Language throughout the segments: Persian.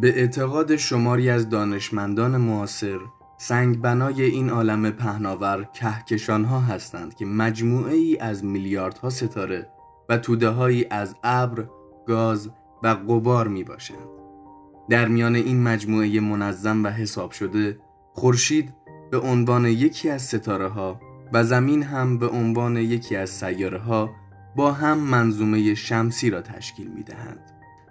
به اعتقاد شماری از دانشمندان معاصر سنگ بنای این عالم پهناور کهکشان ها هستند که مجموعه ای از میلیاردها ستاره و توده هایی از ابر، گاز و غبار می باشند. در میان این مجموعه منظم و حساب شده خورشید به عنوان یکی از ستاره ها و زمین هم به عنوان یکی از سیاره ها با هم منظومه شمسی را تشکیل می دهند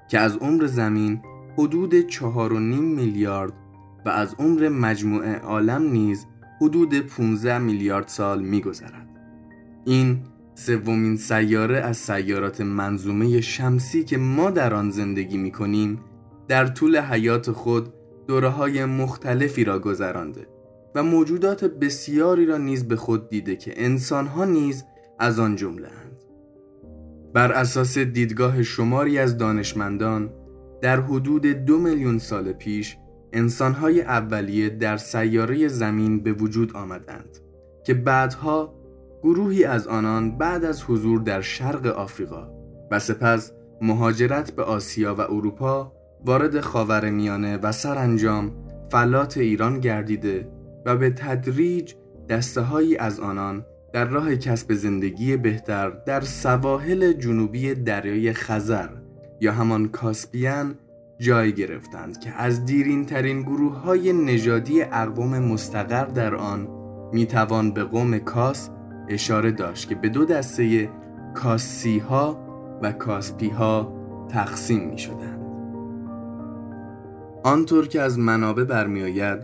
که از عمر زمین حدود چهار و نیم میلیارد و از عمر مجموعه عالم نیز حدود 15 میلیارد سال میگذرد. این سومین سیاره از سیارات منظومه شمسی که ما در آن زندگی می کنیم در طول حیات خود دوره های مختلفی را گذرانده و موجودات بسیاری را نیز به خود دیده که انسان ها نیز از آن جمله اند. بر اساس دیدگاه شماری از دانشمندان در حدود دو میلیون سال پیش انسانهای اولیه در سیاره زمین به وجود آمدند که بعدها گروهی از آنان بعد از حضور در شرق آفریقا و سپس مهاجرت به آسیا و اروپا وارد خاور میانه و سرانجام فلات ایران گردیده و به تدریج دسته از آنان در راه کسب زندگی بهتر در سواحل جنوبی دریای خزر یا همان کاسپیان جای گرفتند که از دیرین ترین گروه های نژادی اقوام مستقر در آن می‌توان به قوم کاس اشاره داشت که به دو دسته کاسی ها و کاسپی ها تقسیم می شدند. آنطور که از منابع برمیآید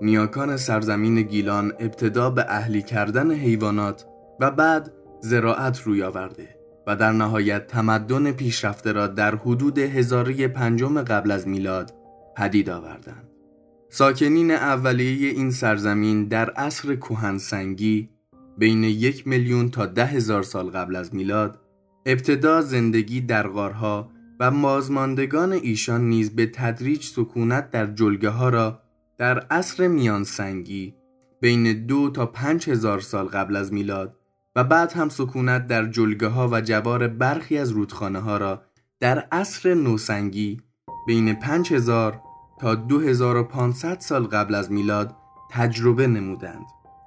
نیاکان سرزمین گیلان ابتدا به اهلی کردن حیوانات و بعد زراعت روی آورده و در نهایت تمدن پیشرفته را در حدود هزاره پنجم قبل از میلاد پدید آوردند. ساکنین اولیه این سرزمین در عصر کهنسنگی بین یک میلیون تا ده هزار سال قبل از میلاد ابتدا زندگی در غارها و مازماندگان ایشان نیز به تدریج سکونت در جلگه ها را در عصر میانسنگی بین دو تا پنج هزار سال قبل از میلاد و بعد هم سکونت در جلگه ها و جوار برخی از رودخانه ها را در عصر نوسنگی بین 5000 تا 2500 سال قبل از میلاد تجربه نمودند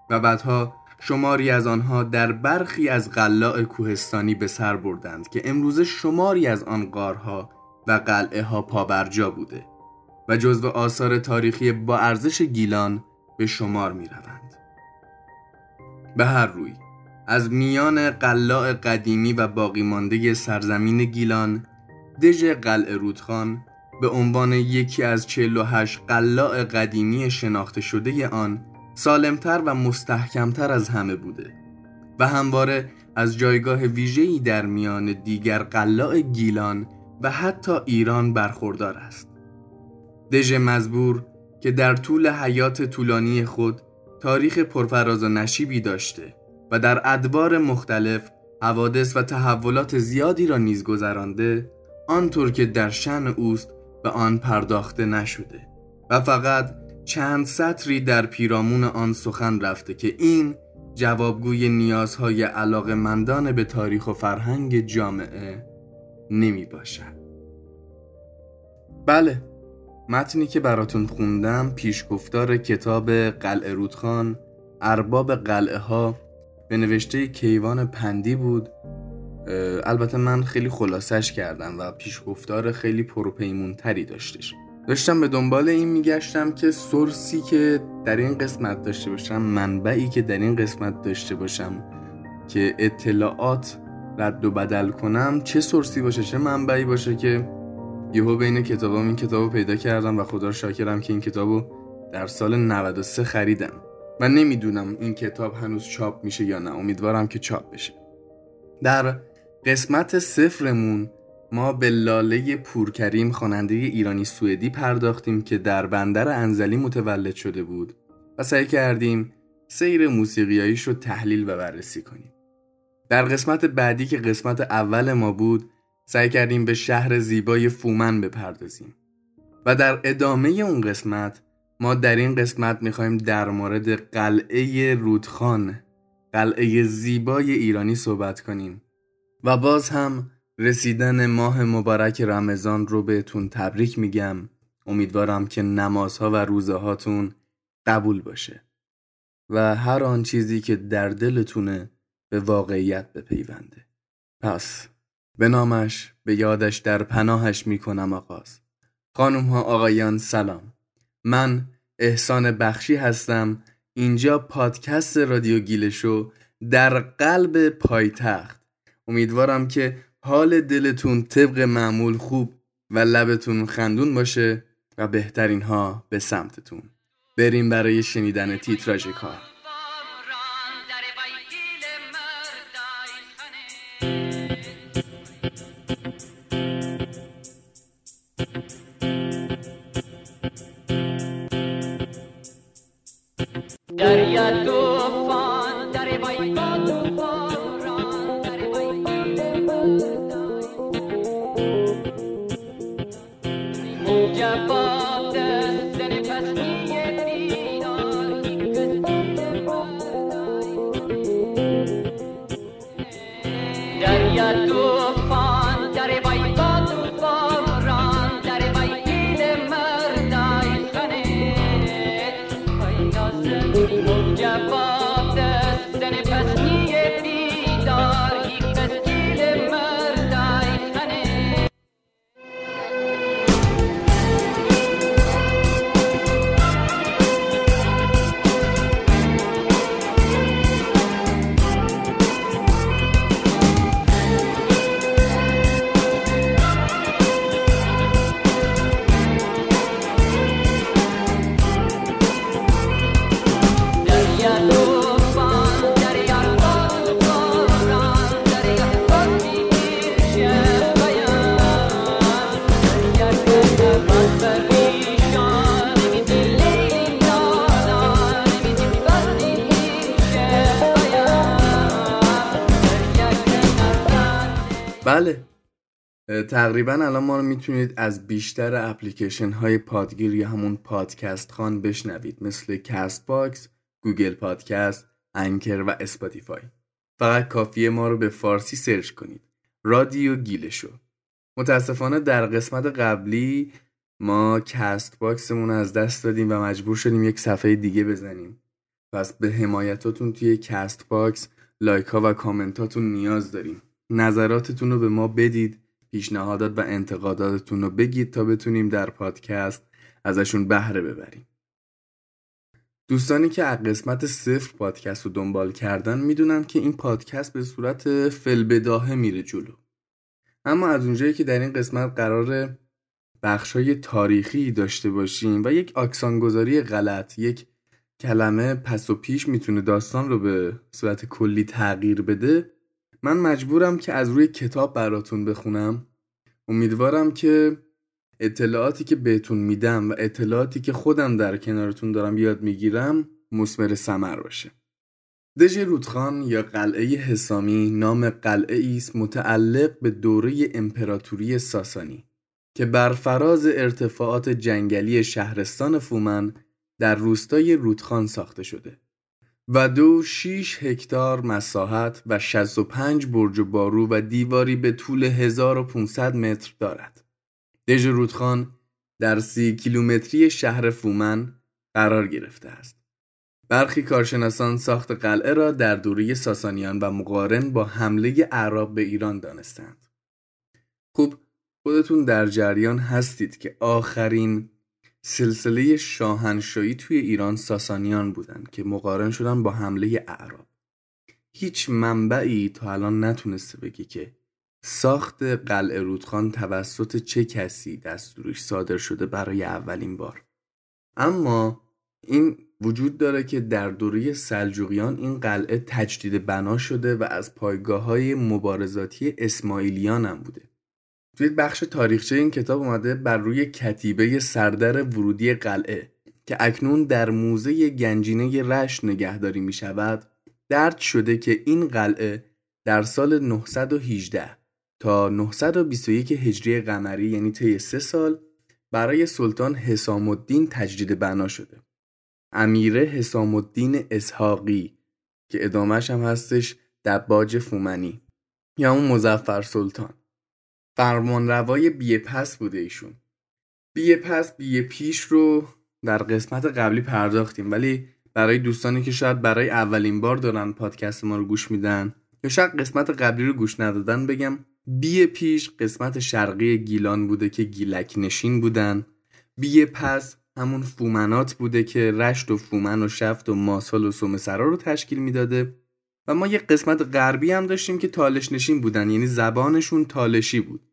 و بعدها شماری از آنها در برخی از قلاع کوهستانی به سر بردند که امروزه شماری از آن قارها و قلعه ها پابرجا بوده و جزو آثار تاریخی با ارزش گیلان به شمار می روند. به هر روی از میان قلاع قدیمی و باقی مانده سرزمین گیلان دژ قلعه رودخان به عنوان یکی از 48 قلاع قدیمی شناخته شده آن سالمتر و مستحکمتر از همه بوده و همواره از جایگاه ویژه‌ای در میان دیگر قلاع گیلان و حتی ایران برخوردار است. دژ مزبور که در طول حیات طولانی خود تاریخ پرفراز و نشیبی داشته و در ادوار مختلف حوادث و تحولات زیادی را نیز گذرانده آنطور که در شن اوست به آن پرداخته نشده و فقط چند سطری در پیرامون آن سخن رفته که این جوابگوی نیازهای علاقه مندان به تاریخ و فرهنگ جامعه نمی باشد. بله متنی که براتون خوندم پیشگفتار کتاب قلعه رودخان ارباب قلعه ها به نوشته کیوان پندی بود. البته من خیلی خلاصش کردم و پیشگفتار خیلی پروپیمون تری داشتش. داشتم به دنبال این میگشتم که سورسی که در این قسمت داشته باشم منبعی که در این قسمت داشته باشم که اطلاعات رد و بدل کنم چه سورسی باشه چه منبعی باشه که یهو بین کتابام این کتابو پیدا کردم و خدا شاکرم که این کتابو در سال 93 خریدم. و نمی‌دونم این کتاب هنوز چاپ میشه یا نه. امیدوارم که چاپ بشه. در قسمت صفرمون ما به لاله پورکریم خواننده ایرانی سوئدی پرداختیم که در بندر انزلی متولد شده بود و سعی کردیم سیر موسیقیاییش رو تحلیل و بررسی کنیم. در قسمت بعدی که قسمت اول ما بود سعی کردیم به شهر زیبای فومن بپردازیم و در ادامه اون قسمت ما در این قسمت می‌خوایم در مورد قلعه رودخان قلعه زیبای ایرانی صحبت کنیم و باز هم رسیدن ماه مبارک رمضان رو بهتون تبریک میگم. امیدوارم که نمازها و روزه هاتون قبول باشه و هر آن چیزی که در دلتونه به واقعیت بپیونده. پس به نامش به یادش در پناهش می‌کنم آغاز. خانم ها آقایان سلام. من احسان بخشی هستم. اینجا پادکست رادیو گیلشو در قلب پایتخت. امیدوارم که حال دلتون طبق معمول خوب و لبتون خندون باشه و بهترین ها به سمتتون. بریم برای شنیدن تیتراژ کار Dari aku بله. تقریبا الان ما رو می‌تونید از بیشتر اپلیکیشن های پادگیر یا همون پادکست خوان بشنوید. مثل Castbox، Google Podcast، Anchor و Spotify. فقط کافیه ما رو به فارسی search کنید. رادیو گیلشو. متاسفانه در قسمت قبلی ما Castbox مون از دست دادیم و مجبور شدیم یک صفحه دیگه بزنیم. پس به حمایتاتون توی Castbox لایک ها و کامنتاتون نیاز داریم. نظراتتون رو به ما بدید پیشنهادات و انتقاداتتون رو بگید تا بتونیم در پادکست ازشون بهره ببریم. دوستانی که از قسمت صفر پادکست رو دنبال کردن می‌دونن که این پادکست به صورت فلبداهه میره جلو. اما از اونجایی که در این قسمت قرار های تاریخی داشته باشیم و یک آکسانگذاری غلط یک کلمه پس و پیش می‌تونه داستان رو به صورت کلی تغییر بده من مجبورم که از روی کتاب براتون بخونم. امیدوارم که اطلاعاتی که بهتون میدم و اطلاعاتی که خودم در کنارتون دارم یاد می‌گیرم مسمر سمر باشه. دژ رودخان یا قلعه حسامی نام قلعه است متعلق به دوره امپراتوری ساسانی که بر فراز ارتفاعات جنگلی شهرستان فومن در روستای رودخان ساخته شده. و دو شیش هکتار مساحت و 65 برج بارو و دیواری به طول 1500 متر دارد. دژ رودخان در سی کیلومتری شهر فومن قرار گرفته است. برخی کارشناسان ساخت قلعه را در دوره ساسانیان و مقارن با حمله اعراب به ایران دانستند. خوب خودتون در جریان هستید که آخرین سلسله شاهنشاهی توی ایران ساسانیان بودند که مقارن شدن با حمله اعراب. هیچ منبعی تا الان نتونسته بگه که ساخت قلعه رودخان توسط چه کسی دستورش صادر شده برای اولین بار. اما این وجود داره که در دوره سلجوقیان این قلعه تجدید بنا شده و از پایگاه های مبارزاتی اسماعیلیان هم بوده. توی بخش تاریخچه این کتاب اومده بر روی کتیبه سردر ورودی قلعه که اکنون در موزه گنجینه رشت نگهداری می شود درد شده که این قلعه در سال 918 تا 921 هجری قمری یعنی طی سه سال برای سلطان حسام الدین تجدید بنا شده. امیره حسام الدین اسحاقی که ادامهش هم هستش دباج فومنی یا اون مزفر سلطان. فرمانروای بیپس بوده ایشون. بیه پس بیه پیش رو در قسمت قبلی پرداختیم ولی برای دوستانی که شاید برای اولین بار دارن پادکست ما رو گوش میدن یا شاید قسمت قبلی رو گوش ندادن بگم بیه پیش قسمت شرقی گیلان بوده که گیلک نشین بودن. بیه پس همون فومنات بوده که رشت و فومن و شفت و ماسال و سومسرا رو تشکیل می‌داده. و ما یه قسمت غربی هم داشتیم که تالش نشین بودن یعنی زبانشون تالشی بود.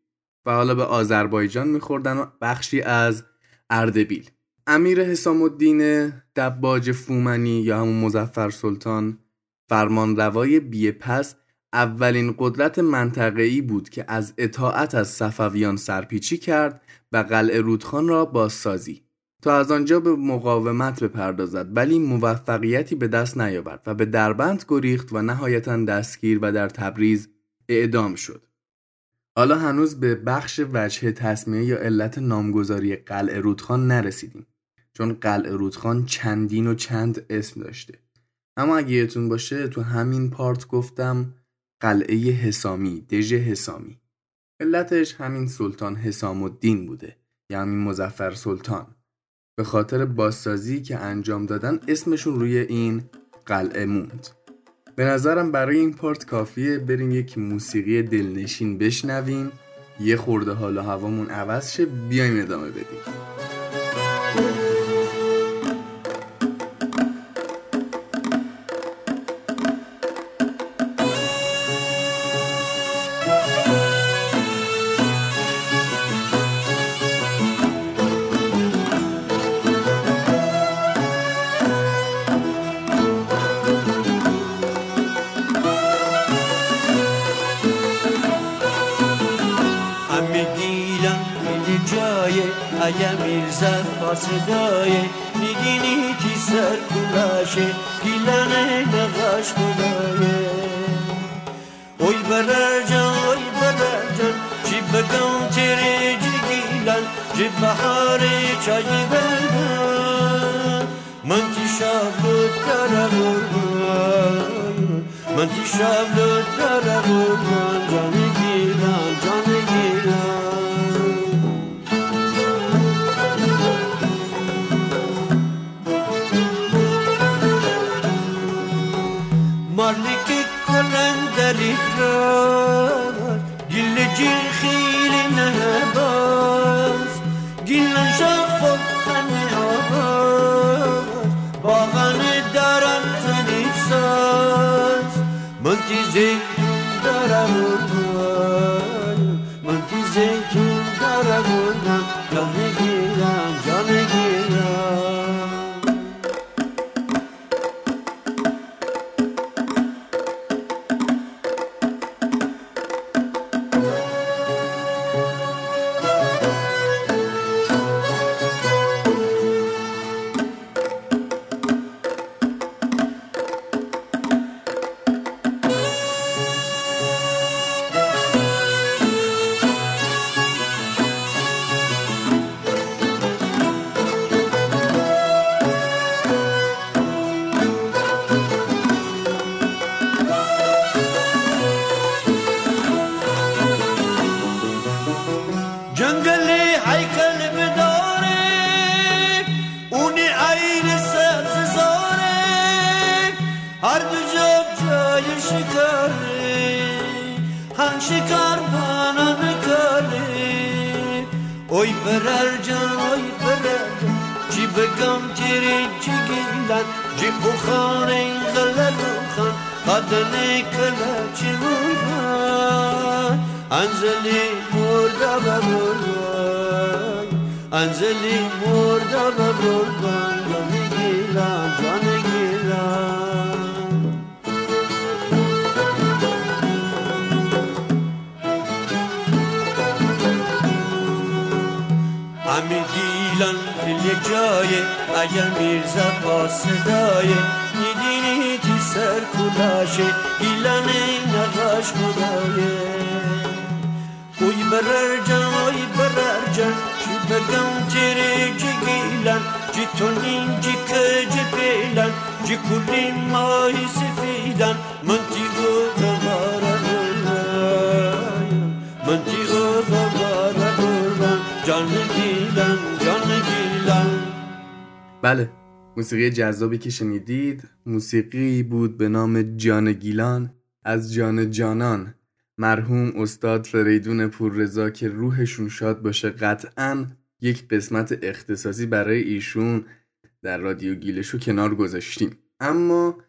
و حالا به آذربایجان میخوردن و بخشی از اردبیل. امیر حسام الدین دباج فومنی یا همون مزفر سلطان فرمانروای بیه پس اولین قدرت منطقه‌ای بود که از اطاعت از صفویان سرپیچی کرد و قلعه رودخان را بازسازی. تا از آنجا به مقاومت بپردازد ولی موفقیتی به دست نیاورد و به دربند گریخت و نهایتا دستگیر و در تبریز اعدام شد. حالا هنوز به بخش وجه تصمیه یا علت نامگذاری قلعه رودخان نرسیدیم چون قلعه رودخان چندین و چند اسم داشته. اما اگه یادتون باشه تو همین پارت گفتم قلعه حسامی دژ حسامی. علتش همین سلطان حسام الدین بوده یا همین مزفر سلطان. به خاطر بازسازی که انجام دادن اسمشون روی این قلعه موند. به نظرم برای این پارت کافیه بریم یک موسیقی دلنشین بشنویم یه خورده حال و هوامون عوض شه بیایم ادامه بدیم. dizer انزلی مردا به قربان جان گیرم جان گیرم همی گیلان فیل جای اگر میرزا با صدای میدینی تی سر کلاشه گیلان نقاش خدایه اوی برر جان اوی برر جان کجی پیلن جی کلی ماهی سفیدن من تی او غبارا من تی او غبارا جان گیلن بله موسیقی جذابی که شنیدید موسیقی بود به نام جان گیلان از جان جانان مرحوم استاد فریدون پوررضا که روحشون شاد باشه قطعا یک قسمت اختصاصی برای ایشون در رادیو گیلشو کنار گذاشتیم. اما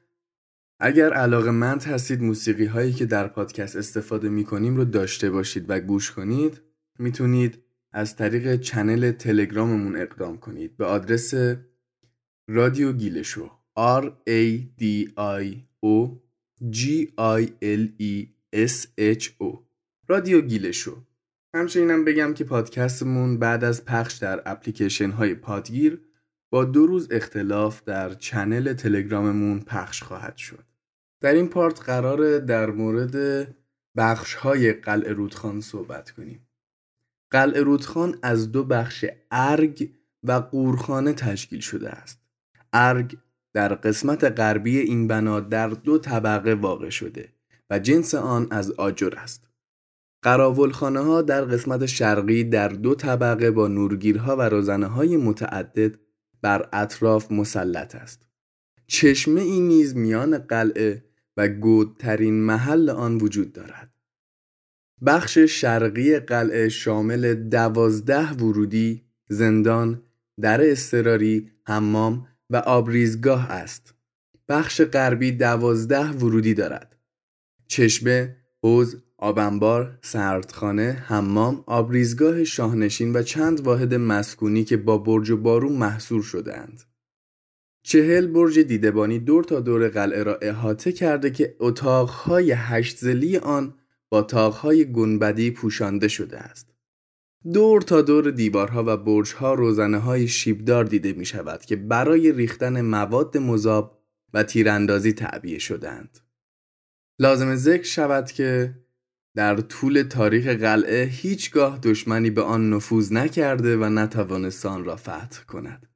اگر علاقه مند هستید موسیقی هایی که در پادکست استفاده می کنیم رو داشته باشید و گوش کنید می‌تونید از طریق چنل تلگراممون اقدام کنید به آدرس رادیو گیلشو R A D I O G I L E S H O. رادیو گیلشو همچنینم بگم که پادکستمون بعد از پخش در اپلیکیشن های پادگیر با دو روز اختلاف در چنل تلگراممون پخش خواهد شد. در این پارت قراره در مورد بخش های قلعه رودخان صحبت کنیم. قلعه رودخان از دو بخش ارگ و قورخانه تشکیل شده است. ارگ در قسمت غربی این بنا در دو طبقه واقع شده و جنس آن از آجر است. قراولخانه ها در قسمت شرقی در دو طبقه با نورگیرها و روزنه های متعدد بر اطراف مسلط است. چشمه این نیز میان قلعه و گودترین محل آن وجود دارد. بخش شرقی قلعه شامل دوازده ورودی، زندان، در استراری، حمام و آبریزگاه است. بخش غربی دوازده ورودی دارد. چشمه، حوز، آبنبار، سردخانه، حمام، آبریزگاه شاهنشین و چند واحد مسکونی که با برج و بارون محصور شدهاند. چهل برج دیدبانی دور تا دور قلعه را احاطه کرده که اتاقهای هشت زلی آن با تاقهای گنبدی پوشانده شده است. دور تا دور دیوارها و برجها روزنه های شیبدار دیده می شود که برای ریختن مواد مذاب و تیراندازی تعبیه شدند. لازم ذکر شود که در طول تاریخ قلعه هیچگاه دشمنی به آن نفوذ نکرده و نتوانست آن را فتح کند.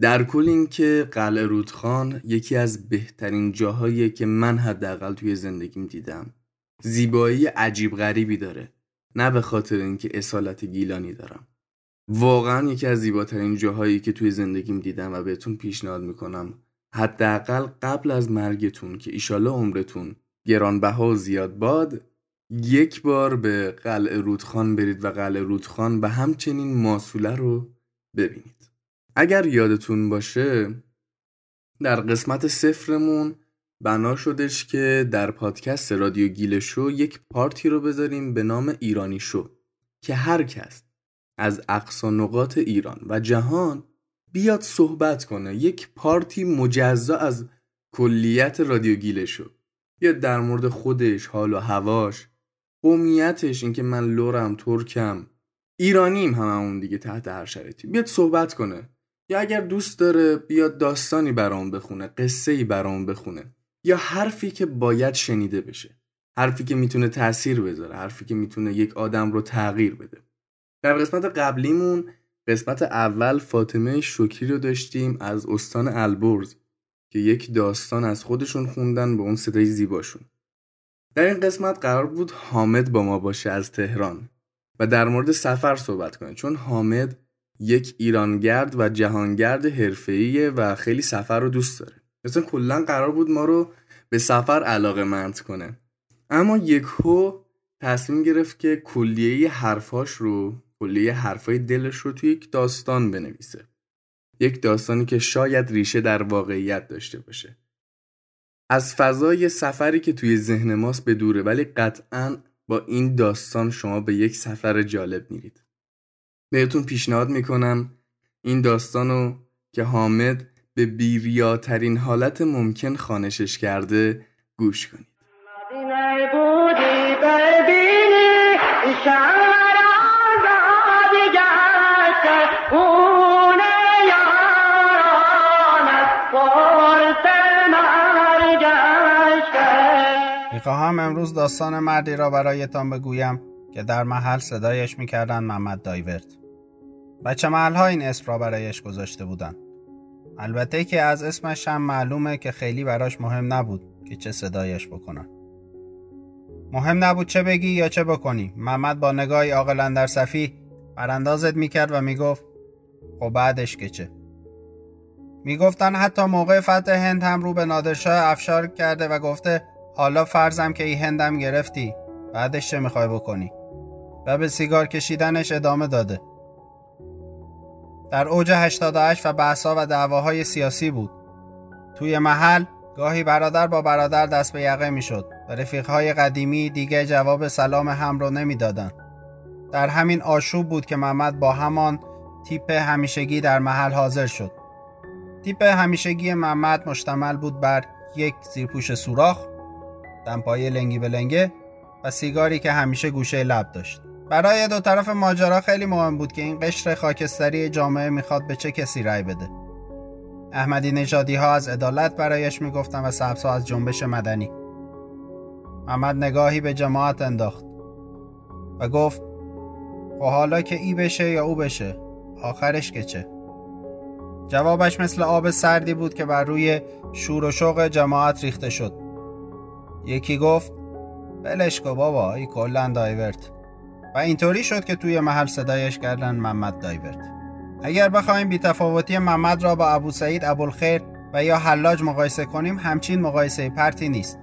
در کل این که قلعه رودخان یکی از بهترین جاهایی که من حداقل توی زندگیم دیدم. زیبایی عجیب غریبی داره. نه به خاطر اینکه اصالت گیلانی دارم. واقعا یکی از زیباترین جاهایی که توی زندگیم دیدم و بهتون پیشنهاد می‌کنم حداقل قبل از مرگتون که ایشالا عمرتون گرانبها و زیاد باد یک بار به قلعه رودخان برید و قلعه رودخان و همچنین ماسوله رو ببینید. اگر یادتون باشه در قسمت صفرمون بنا شدش که در پادکست رادیو گیل شو یک پارتی رو بذاریم به نام ایرانی شو که هر کس از اقصا نقاط ایران و جهان بیاد صحبت کنه. یک پارتی مجزا از کلیت رادیو گیل شو. بیاد در مورد خودش حال و هواش قومیتش اینکه من لورم ترکم. ایرانیم هممون دیگه تحت هر شرایطی. بیاد صحبت کنه. یا اگر دوست داره بیاد داستانی برام بخونه قصه ای برام بخونه. یا حرفی که باید شنیده بشه. حرفی که می‌تونه تاثیر بذاره حرفی که می‌تونه یک آدم رو تغییر بده. در قسمت قبلیمون قسمت اول فاطمه شکری رو داشتیم از استان البرز که یک داستان از خودشون خوندن به اون صدای زیباشون. در این قسمت قرار بود حامد با ما باشه از تهران و در مورد سفر صحبت کنه چون حامد یک ایرانگرد و جهانگرد حرفه‌ایه و خیلی سفر رو دوست داره. مثلا کلا قرار بود ما رو به سفر علاقه مند کنه. اما یکهو تصمیم گرفت که کلیه حرفاش رو کلیه حرفای دلش رو توی یک داستان بنویسه. یک داستانی که شاید ریشه در واقعیت داشته باشه. از فضای سفری که توی ذهن ماست به دوره ولی قطعا با این داستان شما به یک سفر جالب میرید. بهتون پیشنهاد می‌کنم این داستانو که حامد به بیریاترین حالت ممکن خانشش کرده گوش کنید. می‌خواهم امروز داستان مردی را برایتان بگویم که در محل صدایش می‌کردن محمد دایورت. بچه محل ها این اسم را برایش گذاشته بودن البته که از اسمش هم معلومه که خیلی براش مهم نبود که چه صدایش بکنن مهم نبود چه بگی یا چه بکنی. محمد با نگاهی عاقلا در صفی براندازت می‌کرد و می‌گفت خب بعدش که چه؟ می‌گفتن حتی موقع فتح هند هم رو به نادرشاه افشار کرده و گفته حالا فرضم که ای هندم گرفتی بعدش چه می‌خوای بکنی و به سیگار کشیدنش ادامه داده در اوج 88 و بحثا و دعواهای سیاسی بود توی محل گاهی برادر با برادر دست به یقه می‌شد و رفیقهای قدیمی دیگه جواب سلام هم رو نمی‌دادند. در همین آشوب بود که محمد با همان تیپ همیشگی در محل حاضر شد. تیپ همیشگی محمد مشتمل بود بر یک زیرپوش سوراخ، دمپایی لنگی به لنگه و سیگاری که همیشه گوشه لب داشت. برای دو طرف ماجرا خیلی مهم بود که این قشر خاکستری جامعه می‌خواد به چه کسی رأی بده. احمدی نژادی ها از عدالت برایش می‌گفتن و سبس ها از جنبش مدنی. محمد نگاهی به جماعت انداخت و گفت خب حالا که ای بشه یا او بشه آخرش که چه جوابش مثل آب سردی بود که بر روی شور و شوق جماعت ریخته شد یکی گفت بلش کو بابا ای کلا دایورت. و اینطوری شد که توی محل صدایش کردن محمد دایورت. اگر بخوایم بیتفاوتی محمد را با ابو سعید ابوالخیر و یا حلاج مقایسه کنیم همچین مقایسه پرتی نیست.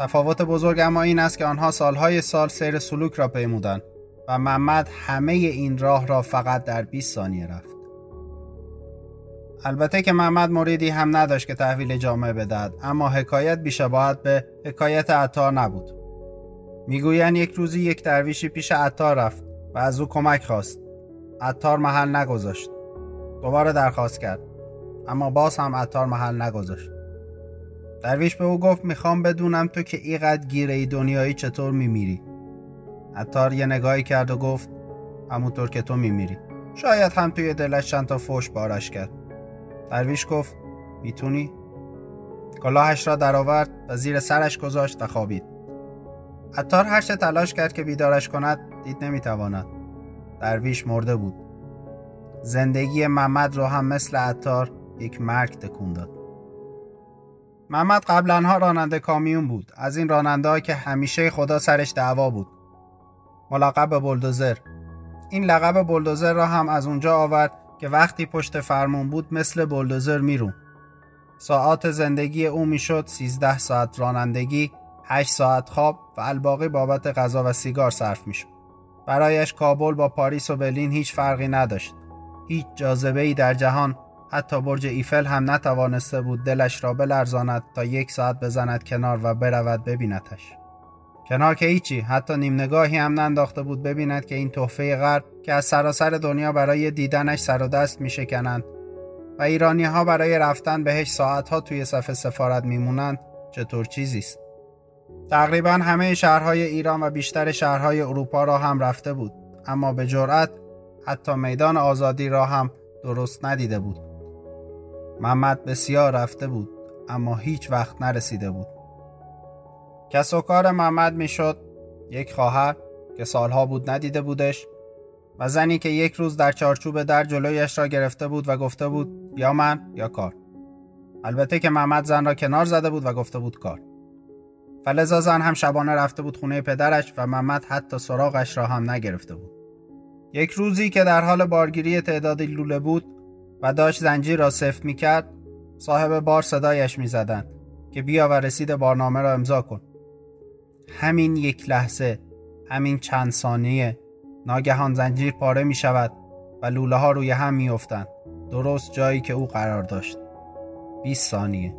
تفاوت بزرگ اما این است که آنها سالهای سال سیر سلوک را پیمودند و محمد همه این راه را فقط در 20 ثانیه رفت. البته که محمد مریدی هم نداشت که تحویل جامعه بدهد اما حکایت بیشباهت به حکایت عطار نبود. می‌گویند یک روزی یک درویشی پیش عطار رفت و از او کمک خواست. عطار محل نگذاشت. دوباره درخواست کرد. اما باز هم عطار محل نگذاشت. درویش به او گفت می‌خوام بدونم تو که اینقدر گیره ای دنیایی چطور میمیری عطار یه نگاهی کرد و گفت همونطور که تو میمیری شاید هم توی دلش چند تا فوش بارش کرد درویش گفت می‌تونی؟ کلاهش را درآورد و زیر سرش گذاشت و خوابید. عطار هرچه تلاش کرد که بیدارش کند دید نمی‌تواند. درویش مرده بود. زندگی محمد رو هم مثل عطار یک مرگ تکون داد. محمد قبلا راننده کامیون بود. از این راننده که همیشه خدا سرش دعوا بود. ملقب بلدوزر. این لقب بلدوزر را هم از اونجا آورد که وقتی پشت فرمون بود مثل بلدوزر میرون. ساعت زندگی او می‌شد 13 ساعت رانندگی 8 ساعت خواب و الباقی بابت غذا و سیگار صرف می‌شد. برایش کابل با پاریس و برلین هیچ فرقی نداشت. هیچ جاذبه ای در جهان حتی برج ایفل هم نتوانسته بود دلش را بلرزاند تا یک ساعت بزند کنار و برود ببیندش کنار که هیچی. حتی نیم نگاهی هم ننداخته بود ببیند که این تحفه غرب که از سراسر دنیا برای دیدنش سر و دست می شکنند و ایرانی ها برای رفتن بهش ساعت ها توی صف سفارت میمونند چطور چیزی است؟ تقریبا همه شهرهای ایران و بیشتر شهرهای اروپا را هم رفته بود اما به جرأت حتی میدان آزادی را هم درست ندیده بود. محمد بسیار رفته بود اما هیچ وقت نرسیده بود. کس و کار محمد می‌شد. یک خواهر که سالها بود ندیده بودش و زنی که یک روز در چارچوب در جلویش را گرفته بود و گفته بود یا من یا کار. البته که محمد زن را کنار زده بود و گفته بود کار. فلزا زن هم شبانه رفته بود خونه پدرش و محمد حتی سراغش را هم نگرفته بود. یک روزی که در حال بارگیری تعدادی لوله بود و داشت زنجیر را سفت می کرد صاحب بار صدایش می زدن که بیا و رسید بارنامه را امضا کن. همین یک لحظه همین چند ثانیه. ناگهان زنجیر پاره می شود و لوله ها روی هم می افتند. درست جایی که او قرار داشت. 20 ثانیه.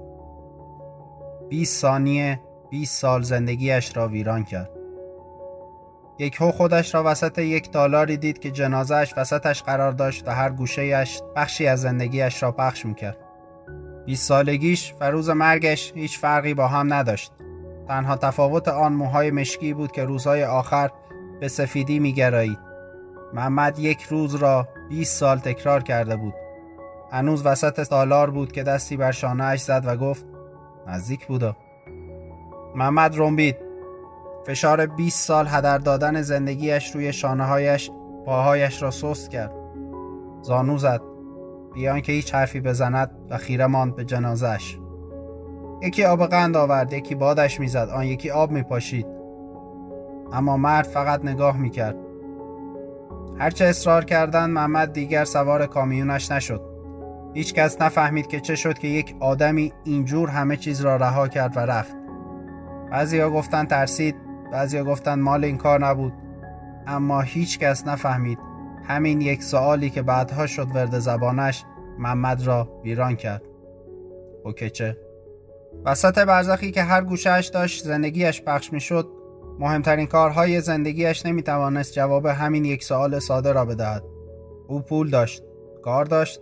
20 ثانیه 20 سال زندگیش را ویران کرد. یک هو خودش را وسط یک تالاری دید که جنازهش وسطش قرار داشت و هر گوشهش بخشی از زندگیش را پخش می‌کرد. 20 سالگیش و روز مرگش هیچ فرقی با هم نداشت. تنها تفاوت آن موهای مشکی بود که روزهای آخر به سفیدی میگرایید. محمد یک روز را 20 سال تکرار کرده بود. هنوز وسط تالار بود که دستی بر شانهاش زد و گفت نزدیک بودا. محمد رنبید فشار 20 سال هدر دادن زندگیش روی شانههایش پاهایش را سست کرد زانو زد بیان که هیچ حرفی بزند و خیره ماند به جنازش یکی آب قند آورد یکی بادش می‌زد آن یکی آب میپاشید. اما مرد فقط نگاه می‌کرد. هرچه اصرار کردند محمد دیگر سوار کامیونش نشد. هیچ کس نفهمید که چه شد که یک آدمی اینجور همه چیز را رها کرد و رفت. ها گفتن ترسید ها گفتن مال این کار نبود. اما هیچ کس نفهمید همین یک سوالی که بعدها شد ورد زبانش محمد را ویران کرد. چه؟ وسط برزخی که هر گوشهش داشت زندگیش پخش می شد مهمترین کارهای زندگیش نمی توانست جواب همین یک سوال ساده را بدهد. او پول داشت کار داشت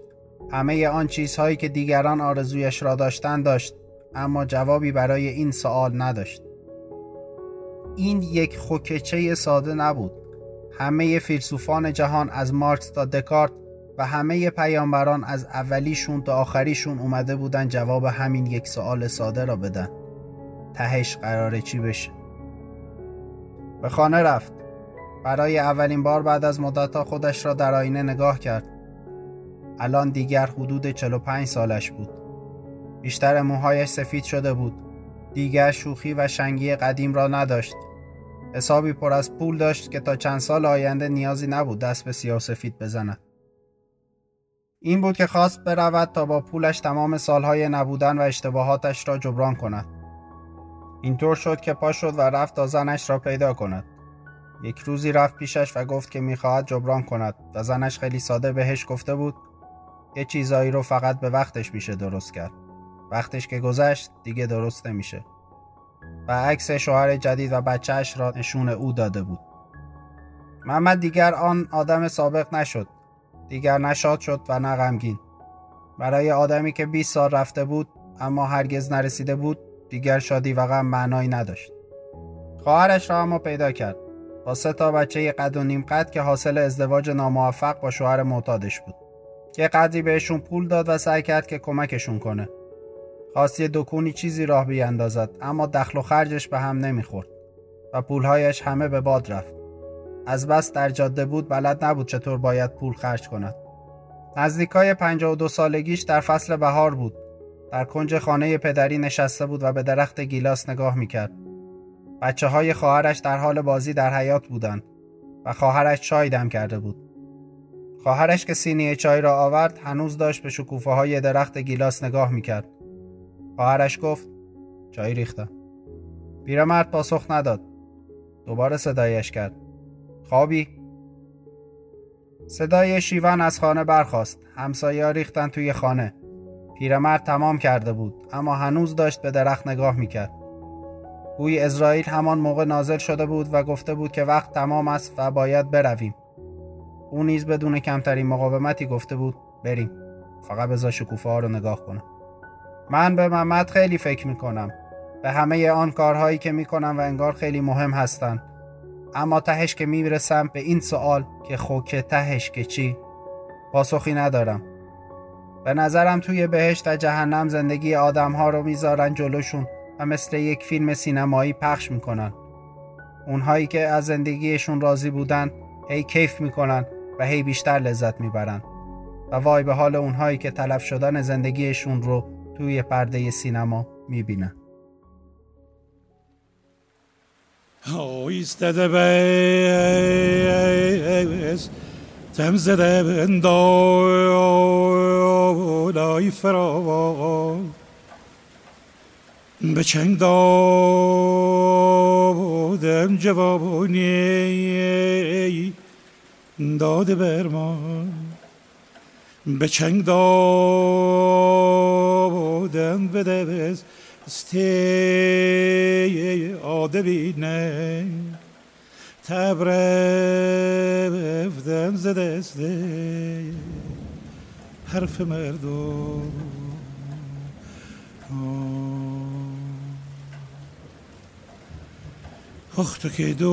همه آن چیزهایی که دیگران آرزویش را داشتن داشت اما جوابی برای این سوال نداشت. این یک خوکچه ساده نبود. همه فیلسوفان جهان از مارکس تا دکارت و همه پیامبران از اولیشون تا آخریشون اومده بودن جواب همین یک سوال ساده را بدن. تهش قراره چی بشه؟ به خانه رفت. برای اولین بار بعد از مدتها خودش را در آینه نگاه کرد. الان دیگر حدود 45 سالش بود. بیشتر موهایش سفید شده بود. دیگر شوخی و شنگی قدیم را نداشت. حسابی پر از پول داشت که تا چند سال آینده نیازی نبود دست به سیاه سفید بزند. این بود که خواست برود تا با پولش تمام سالهای نبودن و اشتباهاتش را جبران کند. اینطور شد که پا شد و رفت تا زنش را پیدا کند. یک روزی رفت پیشش و گفت که می‌خواهد جبران کند و زنش خیلی ساده بهش گفته بود یه چیزایی رو فقط به وقتش میشه درست کرد. وقتش که گذشت دیگه درست نمیشه. و عکس شوهر جدید و بچهش را نشون او داده بود. محمد دیگر آن آدم سابق نشد. دیگر نشاد شد و نه غمگین. برای آدمی که 20 سال رفته بود اما هرگز نرسیده بود دیگر شادی و غم معنایی نداشت. خواهرش را اما پیدا کرد. با سه تا بچه قد و نیم قد که حاصل ازدواج ناموفق با شوهر معتادش بود. یه قدری بهشون پول داد و سعی کرد که کمکشون کنه. خواست یه دکونی چیزی راه بیاندازد اما دخل و خرجش به هم نمی‌خورد و پولهایش همه به باد رفت. از بس در جاده بود بلد نبود چطور باید پول خرج کند. نزدیکای 52 سالگیش در فصل بهار بود. در کنج خانه پدری نشسته بود و به درخت گیلاس نگاه می‌کرد. بچه های خواهرش در حال بازی در حیات بودند و خواهرش چای دم کرده بود. خواهرش که سینی چای را آورد هنوز داشت به شکوفه های درخت گیلاس نگاه می‌کرد. خواهرش گفت چای ریختم. پیرمرد پاسخ نداد. دوباره صدایش کرد. خوابی؟ صدای شیون از خانه برخاست. همسایه ریختن توی خانه. پیرمرد تمام کرده بود اما هنوز داشت به درخت نگاه می‌کرد. گوی اسرائیل همان موقع نازل شده بود و گفته بود که وقت تمام است و باید برویم. او نیز بدون کمترین مقاومتی گفته بود بریم. فقط بذار شکوفه ها رو نگاه کنم. من به محمد خیلی فکر می‌کنم. به همه آن کارهایی که می‌کنم و انگار خیلی مهم هستند اما تهش که می‌رسم به این سوال که خوکه تهش که چی؟ پاسخی ندارم. به نظرم توی بهشت و جهنم زندگی آدم ها رو می‌ذارن جلوشون و مثل یک فیلم سینمایی پخش می‌کنن. اونهایی که از زندگیشون راضی بودن هی کیف می‌کنن و هی بیشتر لذت می‌برن. و وای به حال اونهایی که تلف شدن زندگیشون رو توی پرده سینما می‌بینن. ایستده بس تم زده بندای فراوان به چنگ دادم جوابانی داده برمان به چنگ دادم به دست ستی آدبینه تبرفتم ز دست حرف مردم آخ تو که دوری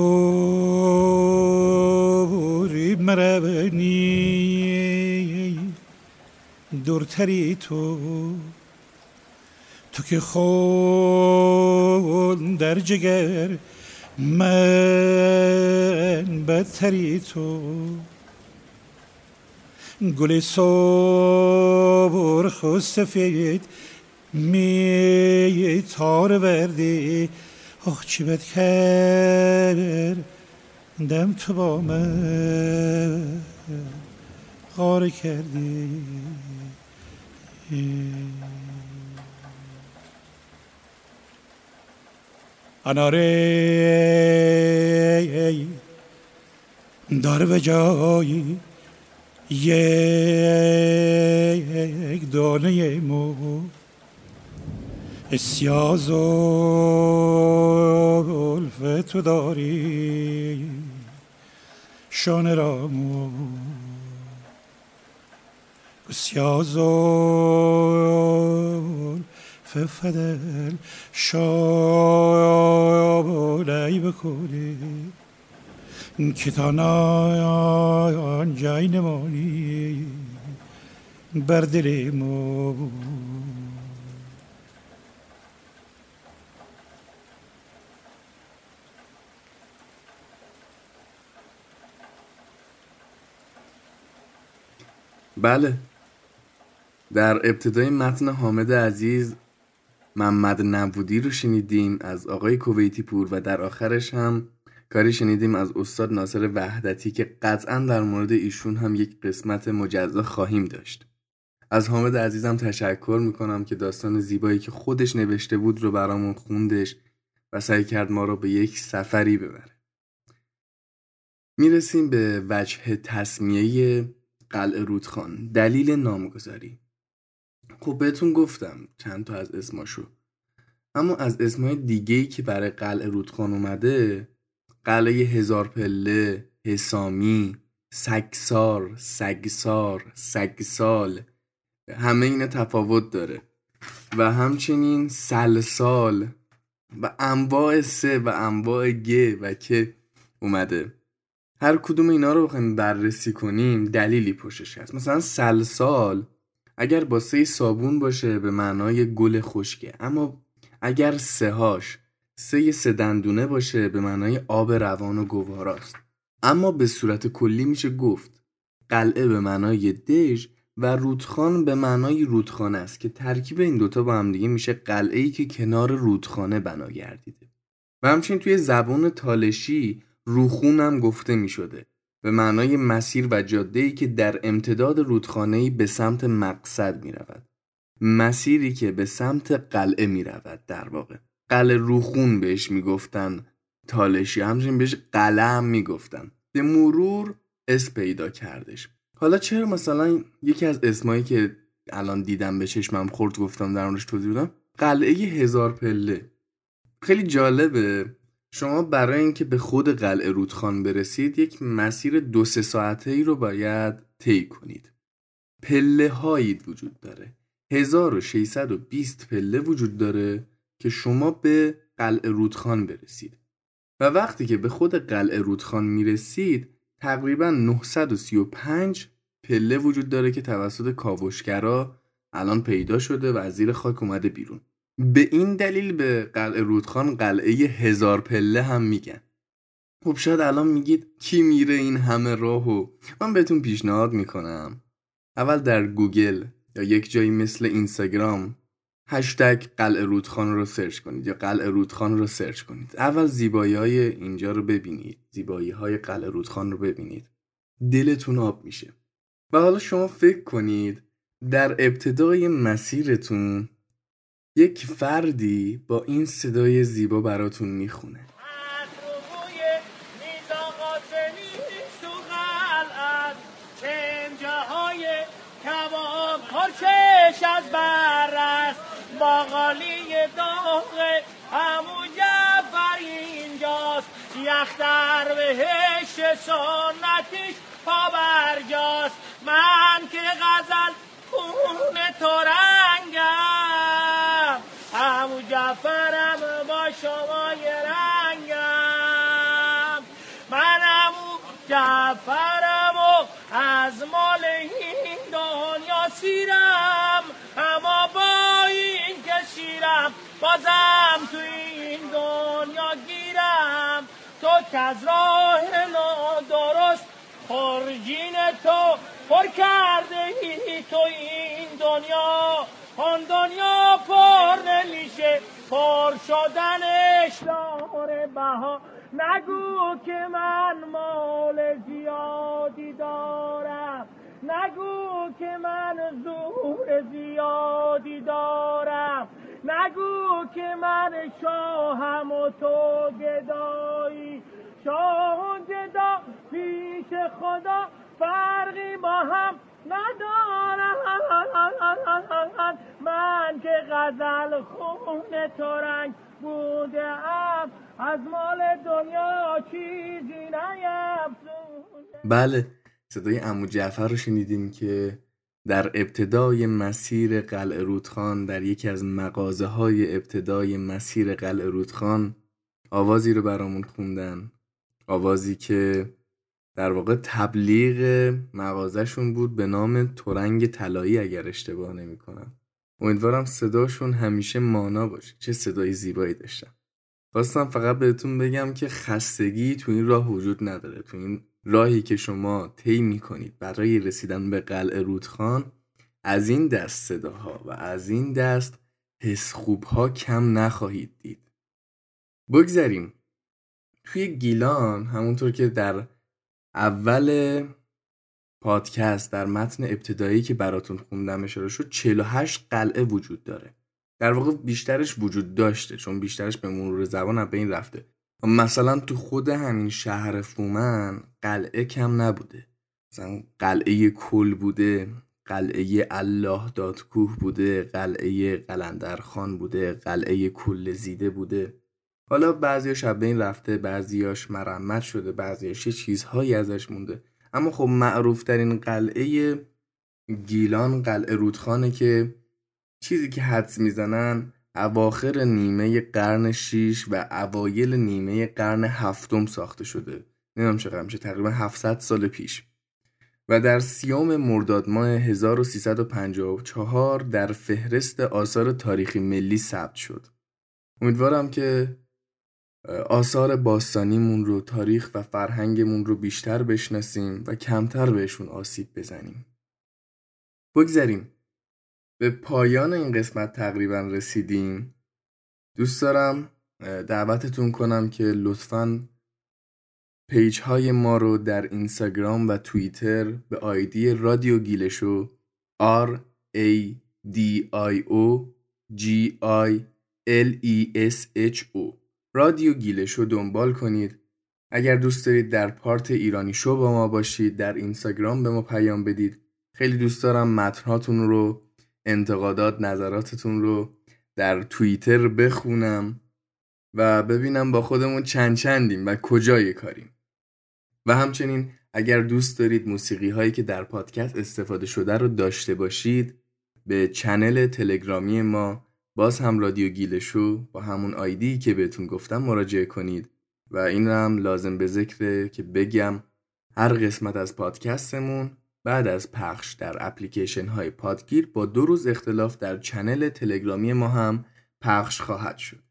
مربنی دورتری تو تو که خون در جگر من بدتری تو. گل صبر خود سفید می تار وردی. آخ چی بد دم تو با من غار کردی. اناره. داره به جایی یک دانه مو. اسیاز و تو داری شانه را مو. اسیاز ففدل شابلی بکنی که تا جای نمانی بر دل ما بله. در ابتدای متن حامد عزیز محمد نبودی رو شنیدیم از آقای کویتی پور و در آخرش هم کاری شنیدیم از استاد ناصر وحدتی که قطعا در مورد ایشون هم یک قسمت مجزا خواهیم داشت. از حامد عزیزم تشکر می‌کنم که داستان زیبایی که خودش نوشته بود رو برامون خوندش و سعی کرد ما رو به یک سفری ببره. می‌رسیم به وجه تصمیه قلعه رودخان. دلیل نامگذاری. خب بهتون گفتم چند تا از اسماشو. اما از اسمای دیگه ای که برای قلعه رودخان اومده قلعه هزار پله حسامی سگسار سگسار سگسال همه اینا تفاوت داره. و همچنین سلسال و انواع سه و انواع گ و که اومده. هر کدوم اینا رو بخوایم بررسی کنیم دلیلی پشتش هست. مثلا سلسال اگر با سه صابون باشه به معنای گل خشکه. اما اگر سهاش سه سه دندونه باشه به معنای آب روان و گواراست. اما به صورت کلی میشه گفت. قلعه به معنای دژ و رودخان به معنای رودخانه است که ترکیب این دوتا با هم دیگه میشه قلعه ای که کنار رودخانه بنا گردیده. و همچنین توی زبان تالشی روخون هم گفته می‌شده. به معنای مسیر و جاده ای که در امتداد رودخانه به سمت مقصد می رود. مسیری که به سمت قلعه می رود در واقع. قلعه روخون بهش می‌گفتن تالشی همچنین بهش قلعه هم می‌گفتن. به مرور اس پیدا کردش. حالا چرا مثلا یکی از اسمایی که الان دیدم به چشمم خورد گفتم در اونش توضیح بدم؟ قلعه هزار پله. خیلی جالبه. شما برای اینکه به خود قلعه رودخان برسید یک مسیر دو سه ساعته ای رو باید طی کنید. پله هایی وجود داره. 1620 پله وجود داره که شما به قلعه رودخان برسید. و وقتی که به خود قلعه رودخان می‌رسید تقریبا 935 پله وجود داره که توسط کاوشگرا الان پیدا شده و از زیر خاک اومده بیرون. به این دلیل به قلعه رودخان قلعه هزار پله هم میگن. خب شاید الان میگید کی میره این همه راهو؟ من بهتون پیشنهاد می‌کنم. اول در گوگل یا یک جایی مثل اینستاگرام هشتگ قلعه رودخان رو search کنید یا قلعه رودخان رو search کنید. اول زیبایی های اینجا رو ببینید. زیبایی های قلعه رودخان رو ببینید. دلتون آب میشه. و حالا شما فکر کنید در ابتدای مسیرتون یک فردی با این صدای زیبا براتون می‌خونه. از بر است. باقالی داغ همو جفر اینجاست. در بهش سنتیش پا برجاست. من که غزل خون تو رنگم جفرم با شما یه رنگم. من همو جفرم و از مال این دنیا سیرم. اما با این که شیرم بازم تو این دنیا گیرم. تو که از راه درست خرجین تو پر کرده ای تو این دنیا. آن دنیا پر نمیشه پر شدنش داره بها. نگو که من مال زیادی دارم. نگو که من زور زیادی دارم. نگو که من شاهم و تو گدایی. شاه و گدا پیش خدا فرقی با هم ندارم. من که غزل خون تو رنگ بوده ام از مال دنیا چیزی نیفزون بله صدای امو جعفر رو شنیدیم که در ابتدای مسیر قلعه رودخان در یکی از مغازه های ابتدای مسیر قلعه رودخان آوازی رو برامون خوندن. آوازی که در واقع تبلیغ مغازهشون بود به نام تورنگ طلایی اگر اشتباه نمی کنم امیدوارم صداشون همیشه مانا باشه چه صدای زیبایی داشتن. خواستم فقط بهتون بگم که خستگی تو این راه وجود نداره. تو این راهی که شما طی می‌کنید برای رسیدن به قلعه رودخان از این دست صداها و از این دست حس خوبها کم نخواهید دید. بگذریم. توی گیلان همونطور که در اول پادکست در متن ابتدایی که براتون خوندم اشاره شد 48 قلعه وجود داره. در واقع بیشترش وجود داشته چون بیشترش به مرور زبان از بین رفته. مثلا تو خود همین شهر فومن قلعه کم نبوده. مثلا قلعه کل بوده قلعه الله دادکوه بوده قلعه قلندرخان بوده قلعه کل زیده بوده. حالا بعضیاش از بین رفته بعضیاش مرمت شده بعضیاش چیزهایی ازش مونده. اما خب معروف ترین قلعه گیلان قلعه رودخانه که چیزی که حدس می‌زنن اواخر نیمه قرن 6 و اوایل نیمه قرن هفتم ساخته شده. نمی‌دونم چقدر میشه تقریبا 700 سال پیش. و در سیوم مرداد ماه 1354 در فهرست آثار تاریخی ملی ثبت شد. امیدوارم که آثار باستانیمون رو تاریخ و فرهنگمون رو بیشتر بشناسیم و کمتر بهشون آسیب بزنیم. بگذریم. به پایان این قسمت تقریبا رسیدیم. دوست دارم دعوتتون کنم که لطفا پیج های ما رو در اینستاگرام و توییتر به آیدی رادیو گیلشو R A D I O G I L E S H O رادیو گیلش رو دنبال کنید. اگر دوست دارید در پارت ایرانی شو با ما باشید در اینستاگرام به ما پیام بدید. خیلی دوست دارم متناتون رو انتقادات نظراتتون رو در توییتر بخونم و ببینم با خودمون چند چندیم و کجای کاریم. و همچنین اگر دوست دارید موسیقی هایی که در پادکست استفاده شده رو داشته باشید به چنل تلگرامی ما باز هم رادیو گیلشو با همون آیدی که بهتون گفتم مراجعه کنید و این هم لازم به ذکره که بگم هر قسمت از پادکستمون بعد از پخش در اپلیکیشن های پادگیر با دو روز اختلاف در چنل تلگرامی ما هم پخش خواهد شد.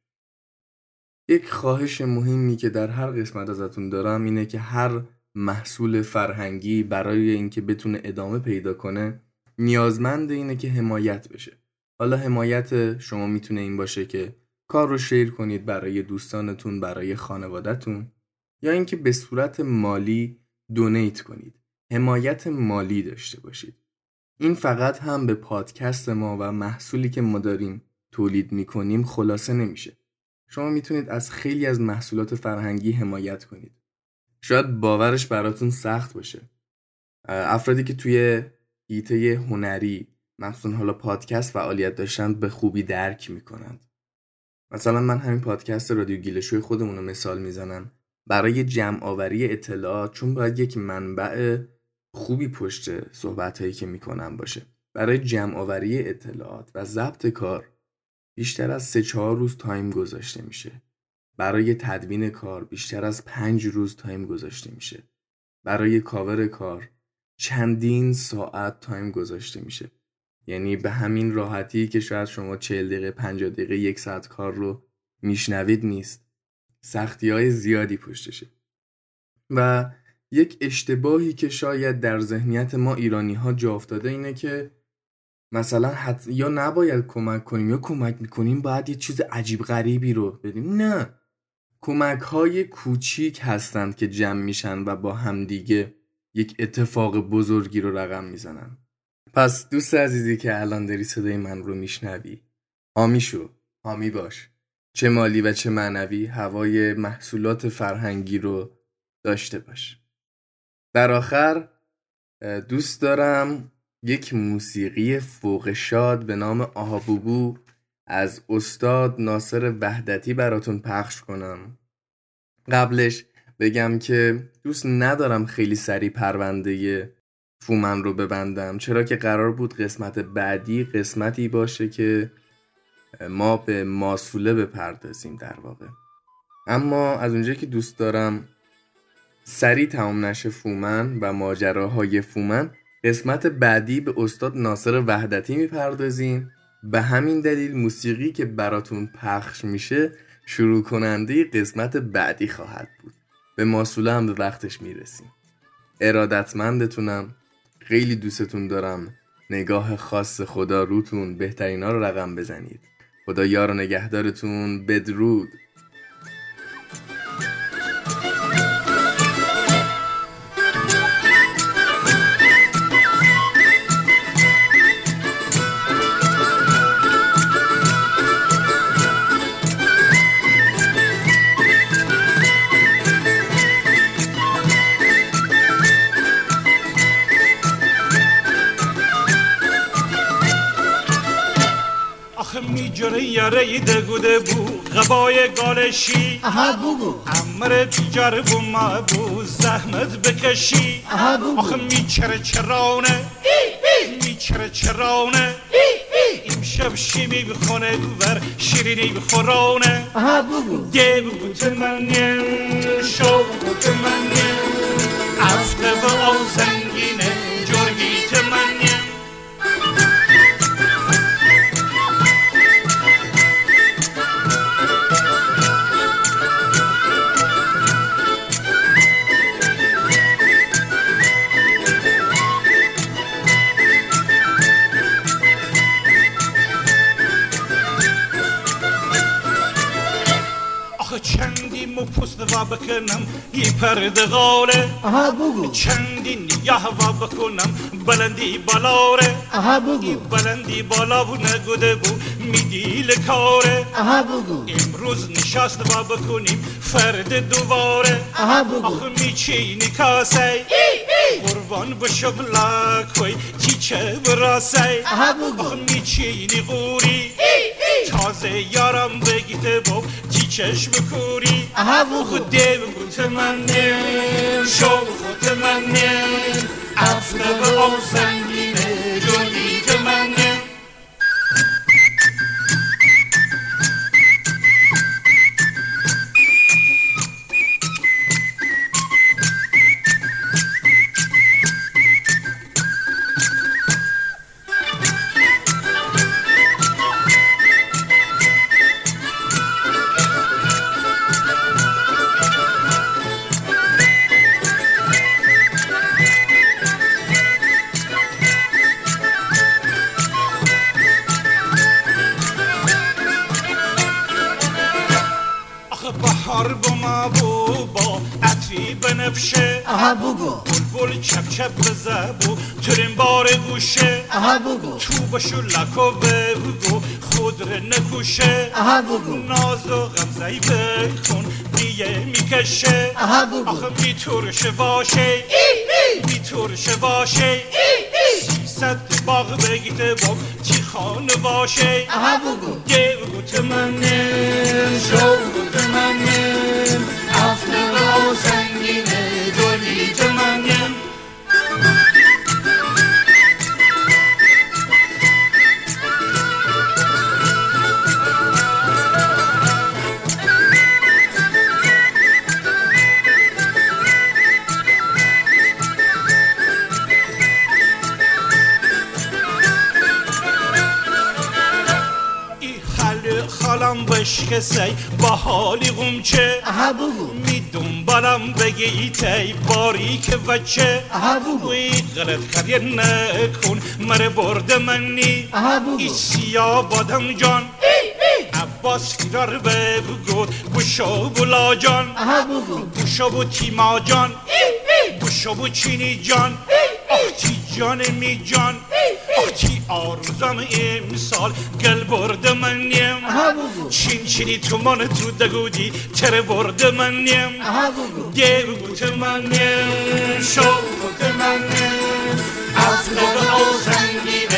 یک خواهش مهمی که در هر قسمت ازتون دارم اینه که هر محصول فرهنگی برای اینکه بتونه ادامه پیدا کنه نیازمند اینه که حمایت بشه. حالا حمایت شما می‌تونه این باشه که کار رو شیر کنید برای دوستانتون برای خانوادهتون یا اینکه به صورت مالی دونیت کنید. حمایت مالی داشته باشید. این فقط هم به پادکست ما و محصولی که ما داریم تولید می‌کنیم خلاصه نمیشه. شما می‌تونید از خیلی از محصولات فرهنگی حمایت کنید. شاید باورش براتون سخت باشه. افرادی که توی ایته هنری مخصوصا حالا پادکست فعالیت داشتن به خوبی درک می‌کنند. مثلا من همین پادکست رادیو گیلشوی خودمون رو مثال می‌زنم. برای جمع آوری اطلاعات چون باید یک منبع خوبی پشت صحبت هایی که می‌کنم باشه. برای جمع آوری اطلاعات و ضبط کار بیشتر از سه چهار روز time گذاشته میشه. برای تدوین کار بیشتر از پنج روز time گذاشته میشه. برای کاور کار چندین ساعت time گذاشته میشه. یعنی به همین راحتی که شاید شما 40 دقیقه 50 دقیقه یک ساعت کار رو میشنوید نیست. سختی های زیادی پشتشه. و یک اشتباهی که شاید در ذهنیت ما ایرانی ها جا افتاده اینه که مثلا حت... یا نباید کمک کنیم یا کمک می‌کنیم باید یه چیز عجیب غریبی رو بدیم. نه. کمک های کوچیک هستند که جمع میشن و با همدیگه یک اتفاق بزرگی رو رقم می‌زنن. پس دوست عزیزی که الان داری صدای من رو میشنوی حامی شو حامی باش. چه مالی و چه معنوی هوای محصولات فرهنگی رو داشته باش. در آخر دوست دارم یک موسیقی فوق شاد به نام آهابوبو از استاد ناصر وحدتی براتون پخش کنم. قبلش بگم که دوست ندارم خیلی سریع پرونده فومن رو ببندم. چرا که قرار بود قسمت بعدی قسمتی باشه که ما به ماسوله بپردازیم در واقع. اما از اونجایی که دوست دارم سریع تمام نشه فومن و ماجراهای فومن قسمت بعدی به استاد ناصر وحدتی می‌پردازیم. به همین دلیل موسیقی که براتون پخش میشه شروع کننده قسمت بعدی خواهد بود. به ماسوله هم به وقتش می‌رسیم. ارادتمندتونم خیلی دوستتون دارم. نگاه خاص خدا روتون بهترینا رو رقم بزنید. خدا یار و نگهدارتون. بدرود. یاره دگوده بو غبای گالشی. اها بگو امر بیجار بو ما بو زحمت بکشی. اها بگو آخه میچره چرانه. میچره چرانه. امشب شیمی بخونه ور شیرینی بخورانه. اها بگو ده بگو تمنیم شو بگو تمنیم افته و آو غاله اها بگو. چندی نگاه و بکنم بلندی بالاره. اها بگو. بلندی بالا و نگوده بو میدیل کاره اها بگو. امروز نشست و بکنیم فرد دوباره. اها بگو. آخه میچینی کاسه. قربان بشم لاکوی چیچه براسی اها بگو. آخه میچینی قوری تازه یارم بگیته باب چیچش بکوری اها بگو خود بگو تمنیم شو خود تمنیم افته و آو زنگینه. لکو بگو. خود رو نکوشه ناز و غمزهی بکن دیگه می‌کشه آخه میتورشه باشه. میتورشه باشه سیصد باغ بگیته با چی خانه باشه. اها بگو. یه بگو تمنیم شو بگو تمنیم افته و سنگینه گلی خالم بشکسی با حالی غمچه بگو. می دنبالم بگی تی باریک بچه اها بگو. وی غلط کاری نکن مره برد منی. بگو. ای سیا بادم جان. عباس رو به بگود بوشو بولا جان بگو. بوشو بو تیما جان بوشو بو چینی جان. آختی جان می جان. چی آرزم امسال گل برده منیم چین چینی تو من تو دگودی. تر برده منیم دیو بوت منیم شو بوت منیم از لغا سنگی